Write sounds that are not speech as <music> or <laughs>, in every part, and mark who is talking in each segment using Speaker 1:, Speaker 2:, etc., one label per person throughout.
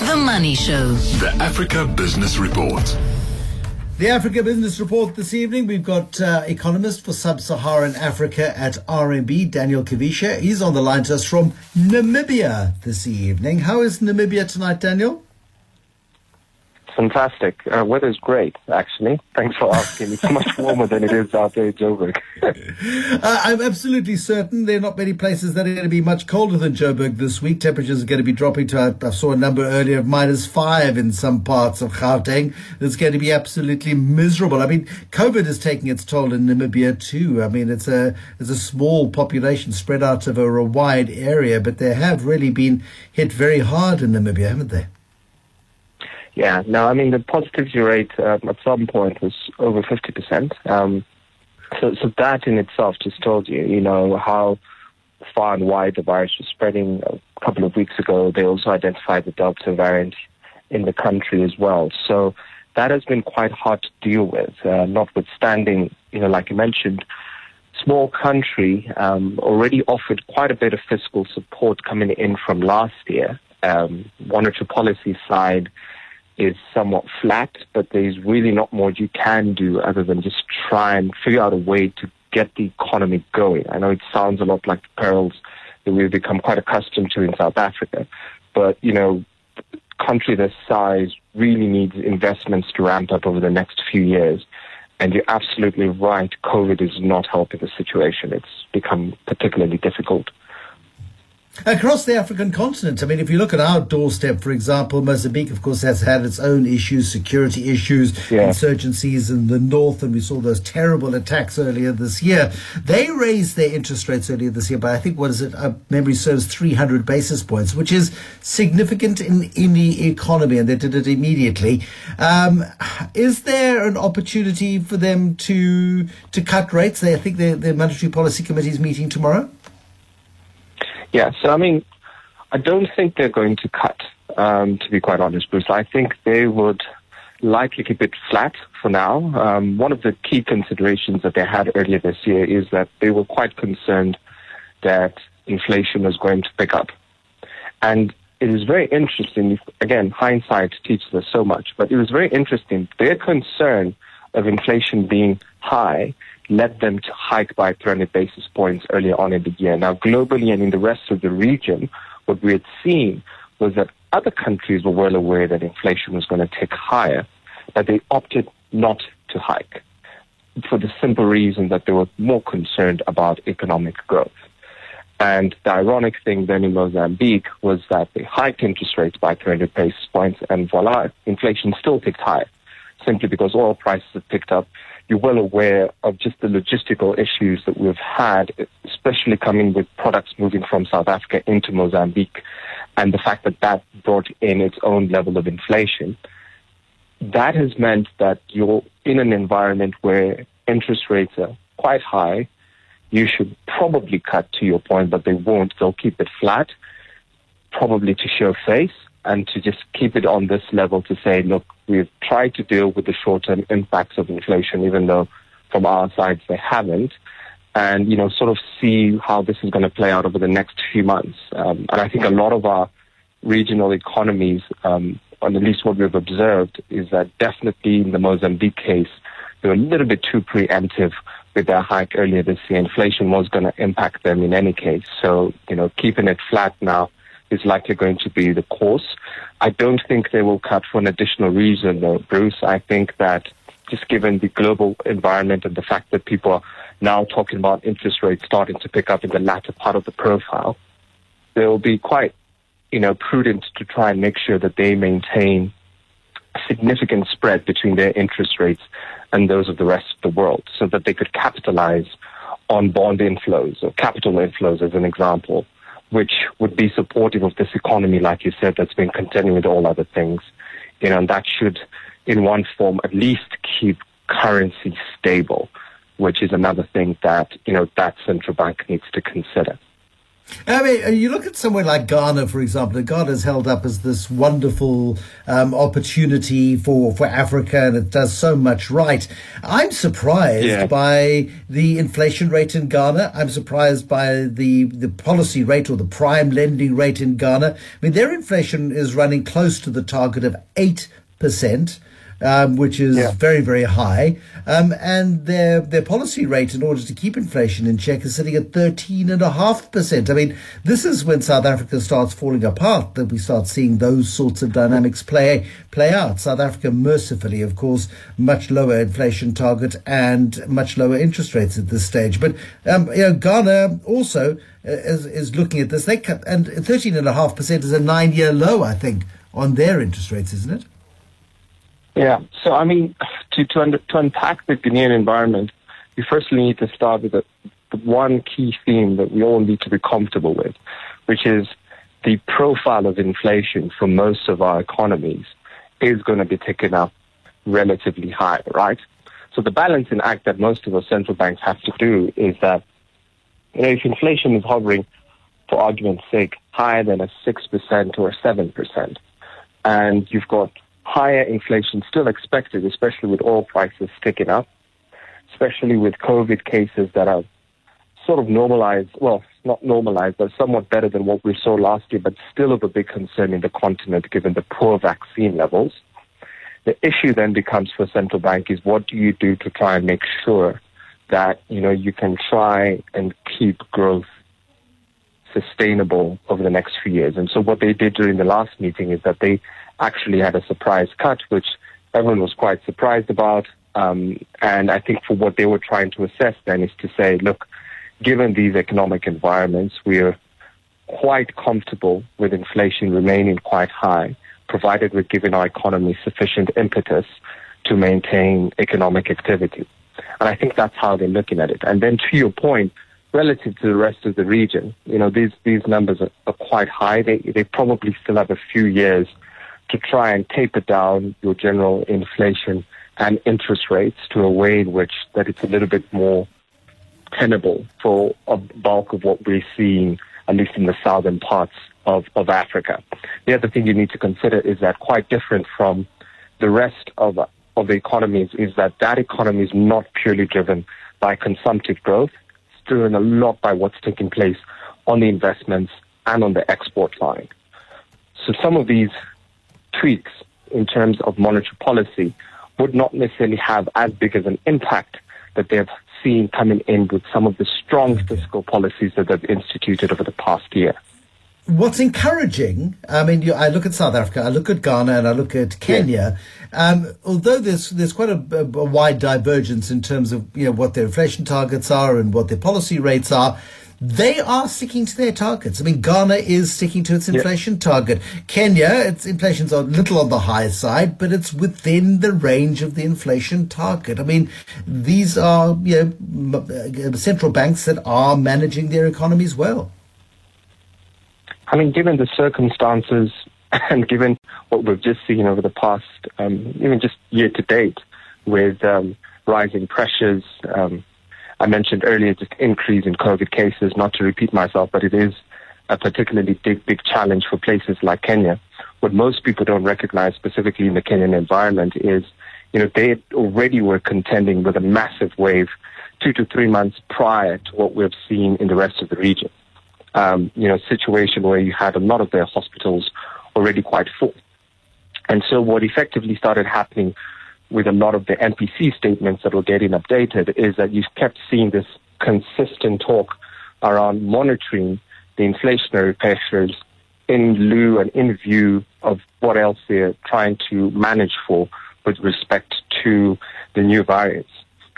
Speaker 1: The Money Show.
Speaker 2: The Africa Business Report.
Speaker 3: The Africa Business Report this evening. We've got uh, economist for Sub-Saharan Africa at RMB, Daniel Kavishe. He's on the line to us from Namibia this evening. How is Namibia tonight, Daniel?
Speaker 4: Fantastic. Uh, weather's great, actually. Thanks for asking. It's much <laughs> warmer than it is out there in Joburg. <laughs>
Speaker 3: uh, I'm absolutely certain there are not many places that are going to be much colder than Joburg this week. Temperatures are going to be dropping to, I saw a number earlier of minus five in some parts of Gauteng. It's going to be absolutely miserable. I mean, COVID is taking its toll in Namibia too. I mean, it's a, it's a small population spread out over a wide area, but they have really been hit very hard in Namibia, haven't they?
Speaker 4: Yeah, no, I mean, the positivity rate um, at some point was over 50%. Um, so, so that in itself just told you, you know, how far and wide the virus was spreading. A couple of weeks ago, they also identified the Delta variant in the country as well. So that has been quite hard to deal with, uh, notwithstanding, you know, like you mentioned, small country um, already offered quite a bit of fiscal support coming in from last year. Um, one or two policy side is somewhat flat, but there's really not much you can do other than just try and figure out a way to get the economy going. I know it sounds a lot like the perils that we've become quite accustomed to in South Africa, but you know, country this size really needs investments to ramp up over the next few years. And you're absolutely right, COVID is not helping the situation. It's become particularly difficult.
Speaker 3: Across the African continent, I mean, if you look at our doorstep, for example, Mozambique, of course, has had its own issues, security issues, yeah. insurgencies in the north, and we saw those terrible attacks earlier this year. They raised their interest rates earlier this year by, I think, what is it? Uh, memory serves 300 basis points, which is significant in, the economy, and they did it immediately. Um, is there an opportunity for them to to cut rates? They, I think the, the Monetary Policy Committee is meeting tomorrow.
Speaker 4: Yeah, so I mean, I don't think they're going to cut, um, to be quite honest, Bruce. I think they would likely keep it flat for now. Um, one of the key considerations that they had earlier this year is that they were quite concerned that inflation was going to pick up. And it is very interesting, again, hindsight teaches us so much, but it was very interesting. Their concern of inflation being high led them to hike by 300 basis points earlier on in the year. Now, globally and in the rest of the region, what we had seen was that other countries were well aware that inflation was going to tick higher, but they opted not to hike for the simple reason that they were more concerned about economic growth. And the ironic thing then in Mozambique was that they hiked interest rates by 300 basis points, and voila, inflation still ticked higher, simply because oil prices have picked up you're well aware of just the logistical issues that we've had, especially coming with products moving from South Africa into Mozambique, and the fact that that brought in its own level of inflation. That has meant that you're in an environment where interest rates are quite high. You should probably cut to your point, but they won't. They'll keep it flat, probably to show face and to just keep it on this level to say, look, we've tried to deal with the short-term impacts of inflation, even though from our sides they haven't, and you know, sort of see how this is going to play out over the next few months. Um, and I think a lot of our regional economies, um, at least what we've observed, is that definitely in the Mozambique case, they were a little bit too preemptive with their hike earlier this year. Inflation was going to impact them in any case. So, you know, keeping it flat now is likely going to be the course. I don't think they will cut for an additional reason, though, Bruce. I think that just given the global environment and the fact that people are now talking about interest rates starting to pick up in the latter part of the profile, they will be quite, you know, prudent to try and make sure that they maintain significant spread between their interest rates and those of the rest of the world so that they could capitalize on bond inflows or capital inflows as an example which would be supportive of this economy, like you said, that's been continuing with all other things. You know, and that should, in one form, at least keep currency stable, which is another thing that, you know, that central bank needs to consider.
Speaker 3: I mean, uh, you look at somewhere like Ghana, for example. Ghana is held up as this wonderful um, opportunity for, for Africa, and it does so much right. I'm surprised yeah. by the inflation rate in Ghana. I'm surprised by the the policy rate or the prime lending rate in Ghana. I mean, their inflation is running close to the target of eight percent um, which is yeah. very, very high. Um, and their their policy rate in order to keep inflation in check is sitting at 13.5%. I mean, this is when South Africa starts falling apart that we start seeing those sorts of dynamics play play out. South Africa, mercifully, of course, much lower inflation target and much lower interest rates at this stage. But um, you know, Ghana also uh, is, is looking at this. They cut, and 13.5% is a nine year low, I think, on their interest rates, isn't it?
Speaker 4: Yeah. So, I mean, <sighs> to, to, under, to unpack the Ghanaian environment, we firstly need to start with the, the one key theme that we all need to be comfortable with, which is the profile of inflation for most of our economies is going to be taken up relatively high, right? So the balancing act that most of our central banks have to do is that, you know, if inflation is hovering, for argument's sake, higher than a 6% or 7%, and you've got higher inflation still expected, especially with oil prices ticking up, especially with COVID cases that are sort of normalized, well, not normalized, but somewhat better than what we saw last year, but still of a big concern in the continent given the poor vaccine levels. The issue then becomes for central bank is what do you do to try and make sure that, you know, you can try and keep growth sustainable over the next few years. And so what they did during the last meeting is that they actually had a surprise cut, which everyone was quite surprised about. Um, and I think for what they were trying to assess then is to say, look, given these economic environments, we're quite comfortable with inflation remaining quite high, provided we're giving our economy sufficient impetus to maintain economic activity. And I think that's how they're looking at it. And then to your point, relative to the rest of the region, you know, these, these numbers are, are quite high. They, they probably still have a few years to try and taper down your general inflation and interest rates to a way in which that it's a little bit more tenable for a bulk of what we're seeing, at least in the southern parts of, of Africa. The other thing you need to consider is that quite different from the rest of, of the economies is that that economy is not purely driven by consumptive growth. It's driven a lot by what's taking place on the investments and on the export line. So some of these tweaks in terms of monetary policy would not necessarily have as big of an impact that they've seen coming in with some of the strong fiscal policies that they've instituted over the past year.
Speaker 3: What's encouraging, I mean, you, I look at South Africa, I look at Ghana, and I look at Kenya. Um, although there's there's quite a, a, wide divergence in terms of you know what their inflation targets are and what their policy rates are, they are sticking to their targets. I mean, Ghana is sticking to its inflation yep. target. Kenya, its inflation's a little on the high side, but it's within the range of the inflation target. I mean, these are you know uh, central banks that are managing their economies well.
Speaker 4: I mean, given the circumstances <laughs> and given what we've just seen over the past, um, even just year to date, with um, rising pressures. Um, I mentioned earlier just increase in COVID cases, not to repeat myself, but it is a particularly big, big challenge for places like Kenya. What most people don't recognize, specifically in the Kenyan environment, is, you know, they already were contending with a massive wave two to three months prior to what we've seen in the rest of the region. Um, you know, situation where you had a lot of their hospitals already quite full. And so what effectively started happening with a lot of the MPC statements that were getting updated is that you've kept seeing this consistent talk around monitoring the inflationary pressures in lieu and in view of what else they're trying to manage for with respect to the new variants.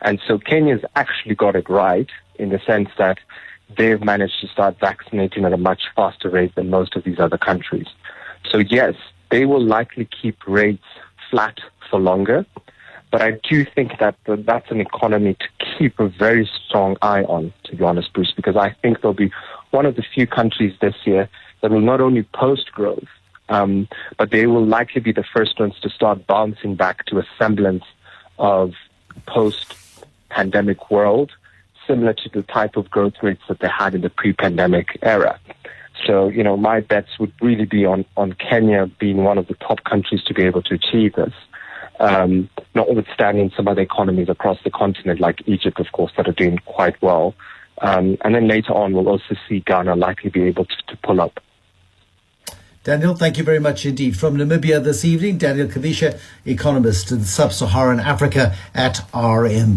Speaker 4: And so Kenya's actually got it right in the sense that they've managed to start vaccinating at a much faster rate than most of these other countries. So yes, they will likely keep rates flat for longer. But I do think that that's an economy to keep a very strong eye on, to be honest, Bruce, because I think there'll be one of the few countries this year that will not only post growth, um, but they will likely be the first ones to start bouncing back to a semblance of post pandemic world similar to the type of growth rates that they had in the pre-pandemic era. So, you know, my bets would really be on, on Kenya being one of the top countries to be able to achieve this. Um, notwithstanding some other economies across the continent, like Egypt, of course, that are doing quite well. Um, and then later on, we'll also see Ghana likely be able to, to pull up.
Speaker 3: Daniel, thank you very much indeed. From Namibia this evening, Daniel Kavishe, economist in sub Saharan Africa at RMB.